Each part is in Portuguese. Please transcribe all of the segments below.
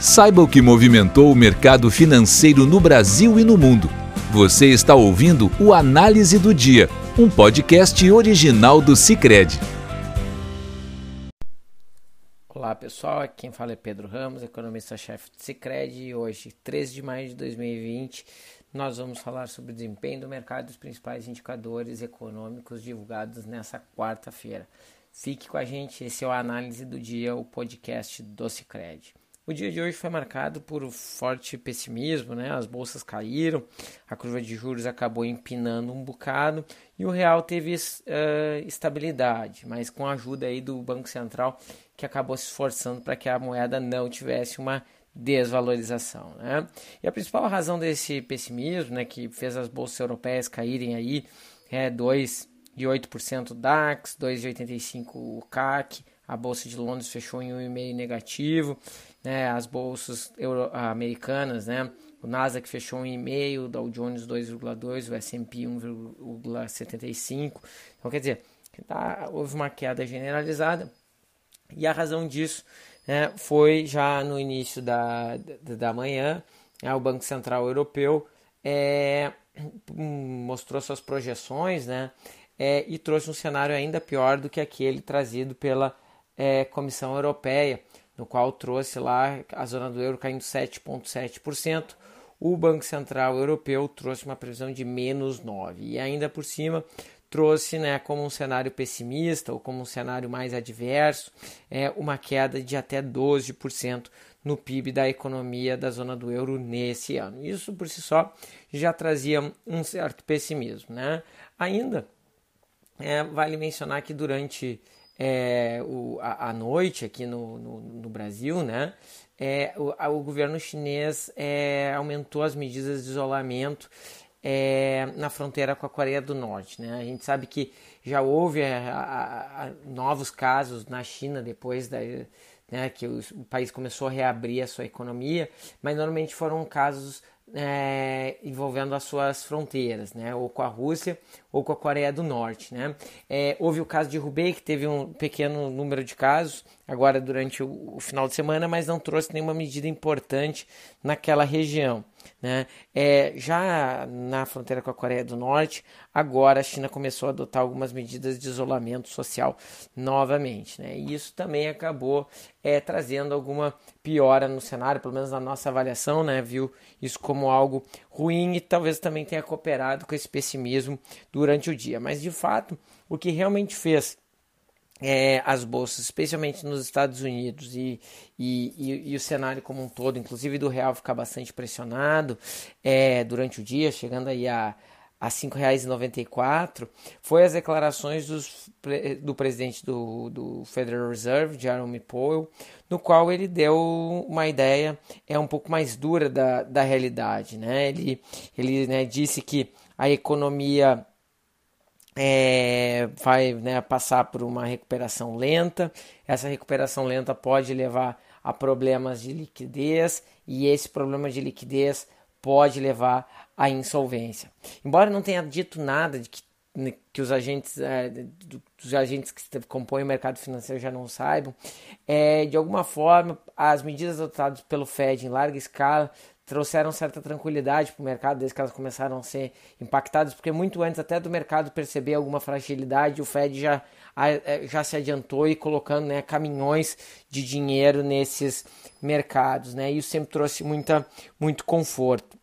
Saiba o que movimentou o mercado financeiro no Brasil e no mundo. Você está ouvindo o Análise do Dia, um podcast original do Cicred. Olá pessoal, aqui quem fala é Pedro Ramos, economista-chefe do Cicred e hoje, 13 de maio de 2020, nós vamos falar sobre o desempenho do mercado e os principais indicadores econômicos divulgados nessa quarta-feira. Fique com a gente, esse é o Análise do Dia, o podcast do Cicred. O dia de hoje foi marcado por forte pessimismo, né? As bolsas caíram, a curva de juros acabou empinando um bocado e o real teve uh, estabilidade, mas com a ajuda aí do Banco Central que acabou se esforçando para que a moeda não tivesse uma desvalorização, né? E a principal razão desse pessimismo, né, que fez as bolsas europeias caírem aí, é 2,8% DAX, 2,85% o CAC, a bolsa de Londres fechou em 1,5 negativo, né, as bolsas euro, americanas, né, o Nasdaq fechou em 1,5, o Dow Jones 2,2, o S&P 1,75. Então, quer dizer, tá, houve uma queda generalizada e a razão disso né, foi já no início da, da, da manhã, né, o Banco Central Europeu é, mostrou suas projeções né, é, e trouxe um cenário ainda pior do que aquele trazido pela é, Comissão Europeia, no qual trouxe lá a zona do euro caindo 7,7%. O Banco Central Europeu trouxe uma previsão de menos 9%. E ainda por cima trouxe né, como um cenário pessimista ou como um cenário mais adverso é, uma queda de até 12% no PIB da economia da zona do euro nesse ano. Isso por si só já trazia um certo pessimismo. Né? Ainda é, vale mencionar que durante é, o, a, a, noite aqui no, no, no Brasil, né, é, o, a, o, governo chinês é, aumentou as medidas de isolamento é, na fronteira com a Coreia do Norte. Né? A gente sabe que já houve é, a, novos casos na China depois da, né, que o, o país começou a reabrir a sua economia, mas normalmente foram casos é, envolvendo as suas fronteiras, né, ou com a Rússia ou com a Coreia do Norte. Né. É, houve o caso de Hubei, que teve um pequeno número de casos agora durante o, o final de semana, mas não trouxe nenhuma medida importante naquela região. Né? É, já na fronteira com a Coreia do Norte, agora a China começou a adotar algumas medidas de isolamento social novamente. Né? E isso também acabou é, trazendo alguma piora no cenário, pelo menos na nossa avaliação, né? viu isso como algo ruim e talvez também tenha cooperado com esse pessimismo durante o dia. Mas de fato, o que realmente fez é, as bolsas, especialmente nos Estados Unidos e, e, e, e, o cenário como um todo, inclusive do real ficar bastante pressionado é, durante o dia, chegando aí a, a R$ 5,94, foi as declarações dos, do presidente do, do Federal Reserve, Jerome Powell, no qual ele deu uma ideia é um pouco mais dura da, da realidade. Né? Ele, ele né, disse que a economia é, vai né, passar por uma recuperação lenta. Essa recuperação lenta pode levar a problemas de liquidez e esse problema de liquidez pode levar à insolvência. Embora não tenha dito nada de que, né, que os agentes é, dos agentes que compõem o mercado financeiro já não saibam, é, de alguma forma as medidas adotadas pelo Fed em larga escala trouxeram certa tranquilidade para o mercado desde que elas começaram a ser impactadas, porque muito antes até do mercado perceber alguma fragilidade, o Fed já, é, já se adiantou e colocando né, caminhões de dinheiro nesses mercados, né? Isso sempre trouxe muita, muito conforto.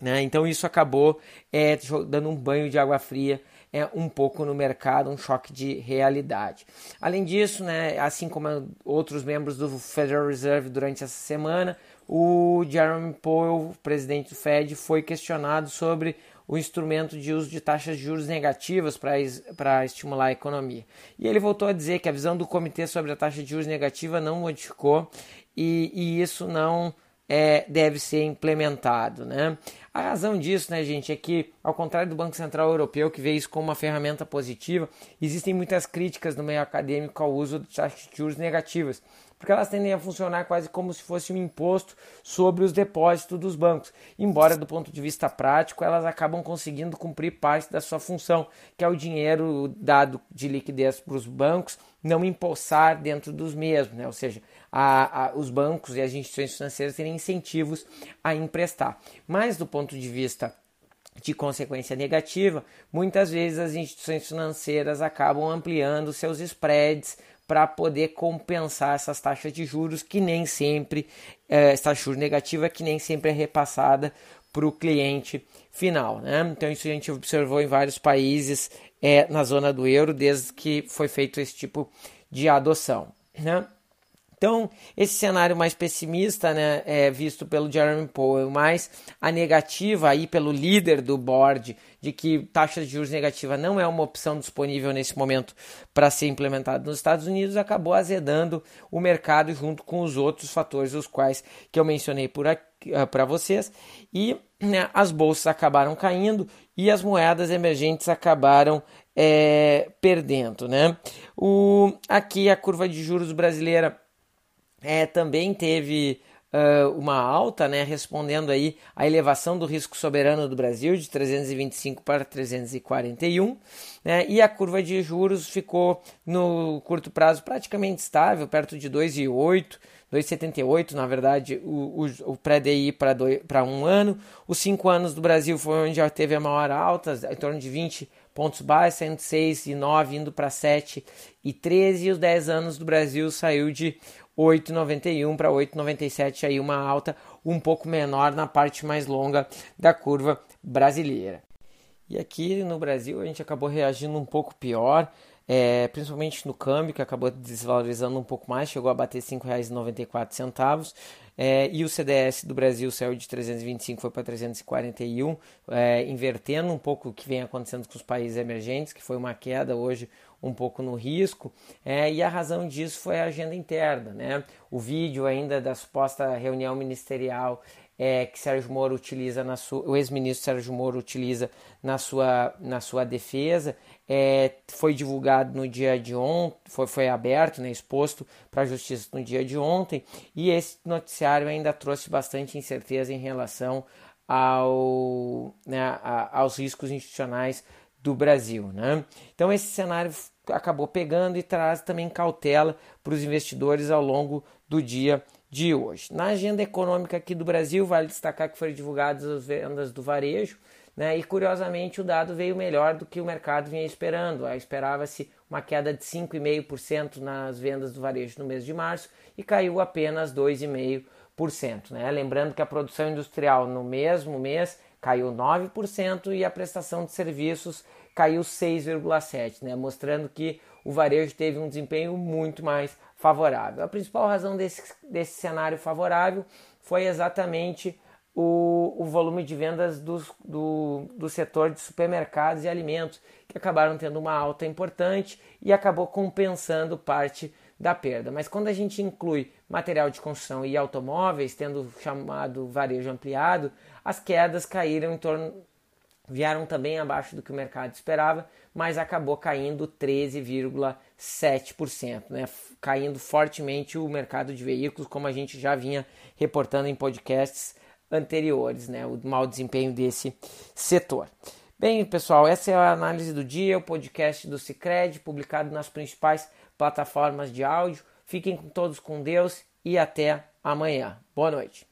Né? Então isso acabou é, dando um banho de água fria é, um pouco no mercado, um choque de realidade. Além disso, né, assim como outros membros do Federal Reserve durante essa semana, o Jerome Powell, presidente do Fed, foi questionado sobre o instrumento de uso de taxas de juros negativas para estimular a economia. E ele voltou a dizer que a visão do comitê sobre a taxa de juros negativa não modificou e, e isso não é, deve ser implementado. Né? A razão disso, né, gente, é que, ao contrário do Banco Central Europeu, que vê isso como uma ferramenta positiva, existem muitas críticas no meio acadêmico ao uso de taxas de juros negativas porque elas tendem a funcionar quase como se fosse um imposto sobre os depósitos dos bancos. Embora, do ponto de vista prático, elas acabam conseguindo cumprir parte da sua função, que é o dinheiro dado de liquidez para os bancos não empossar dentro dos mesmos, né? ou seja, a, a, os bancos e as instituições financeiras terem incentivos a emprestar. Mas do ponto de vista de consequência negativa, muitas vezes as instituições financeiras acabam ampliando seus spreads para poder compensar essas taxas de juros que nem sempre, é, essa juros negativa que nem sempre é repassada para o cliente final. Né? Então isso a gente observou em vários países é, na zona do euro desde que foi feito esse tipo de adoção. Né? Então, esse cenário mais pessimista, né, é visto pelo Jeremy Powell, mais a negativa aí pelo líder do board de que taxa de juros negativa não é uma opção disponível nesse momento para ser implementada nos Estados Unidos, acabou azedando o mercado junto com os outros fatores, os quais que eu mencionei por aqui ah, para vocês, e né, as bolsas acabaram caindo e as moedas emergentes acabaram é, perdendo. Né? O, aqui a curva de juros brasileira é, também teve uh, uma alta, né, respondendo aí à elevação do risco soberano do Brasil de 325 para 341, né, e a curva de juros ficou no curto prazo praticamente estável, perto de 2,8, 2,78 na verdade o, o, o pré-DI para um ano, os 5 anos do Brasil foi onde já teve a maior alta, em torno de 20 pontos baixos, saindo 6 e 9, indo para 7 e 13, e os 10 anos do Brasil saiu de 8,91 para 8,97, aí uma alta um pouco menor na parte mais longa da curva brasileira. E aqui no Brasil a gente acabou reagindo um pouco pior, é, principalmente no câmbio, que acabou desvalorizando um pouco mais, chegou a bater R$ 5,94. É, e o CDS do Brasil saiu de 325 foi para 341, é, invertendo um pouco o que vem acontecendo com os países emergentes, que foi uma queda hoje um pouco no risco, é, e a razão disso foi a agenda interna. Né? O vídeo ainda da suposta reunião ministerial é, que Sérgio Moro utiliza na sua, o ex-ministro Sérgio Moro utiliza na sua, na sua defesa, é, foi divulgado no dia de ontem, foi, foi aberto, né, exposto para a justiça no dia de ontem, e esse noticiário ainda trouxe bastante incerteza em relação ao, né, a, aos riscos institucionais do Brasil. Né? Então esse cenário acabou pegando e traz também cautela para os investidores ao longo do dia de hoje. Na agenda econômica aqui do Brasil, vale destacar que foram divulgadas as vendas do varejo, né? e curiosamente o dado veio melhor do que o mercado vinha esperando. Esperava-se uma queda de 5,5% nas vendas do varejo no mês de março e caiu apenas 2,5%. Né? Lembrando que a produção industrial no mesmo mês caiu 9% e a prestação de serviços caiu 6,7%, né? mostrando que o varejo teve um desempenho muito mais favorável. A principal razão desse, desse cenário favorável foi exatamente o, o volume de vendas do, do, do setor de supermercados e alimentos, que acabaram tendo uma alta importante e acabou compensando parte da perda. Mas quando a gente inclui material de construção e automóveis, tendo chamado varejo ampliado, as quedas caíram em torno vieram também abaixo do que o mercado esperava, mas acabou caindo 13,7%, né? caindo fortemente o mercado de veículos, como a gente já vinha reportando em podcasts anteriores, né? o mau desempenho desse setor. Bem, pessoal, essa é a análise do dia, o podcast do Cicred, publicado nas principais plataformas de áudio. Fiquem todos com Deus e até amanhã. Boa noite.